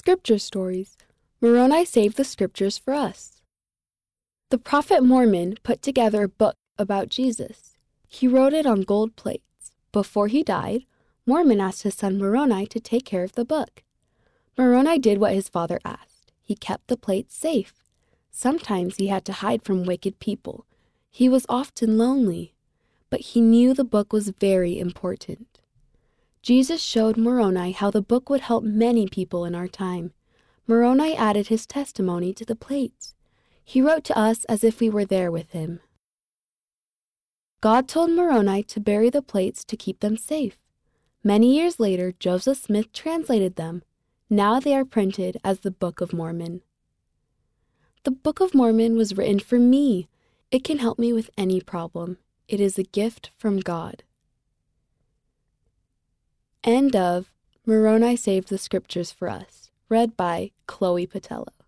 Scripture Stories Moroni Saved the Scriptures for Us. The prophet Mormon put together a book about Jesus. He wrote it on gold plates. Before he died, Mormon asked his son Moroni to take care of the book. Moroni did what his father asked. He kept the plates safe. Sometimes he had to hide from wicked people. He was often lonely, but he knew the book was very important. Jesus showed Moroni how the book would help many people in our time. Moroni added his testimony to the plates. He wrote to us as if we were there with him. God told Moroni to bury the plates to keep them safe. Many years later, Joseph Smith translated them. Now they are printed as the Book of Mormon. The Book of Mormon was written for me. It can help me with any problem. It is a gift from God. End of Moroni Saved the Scriptures for Us, read by Chloe Patello.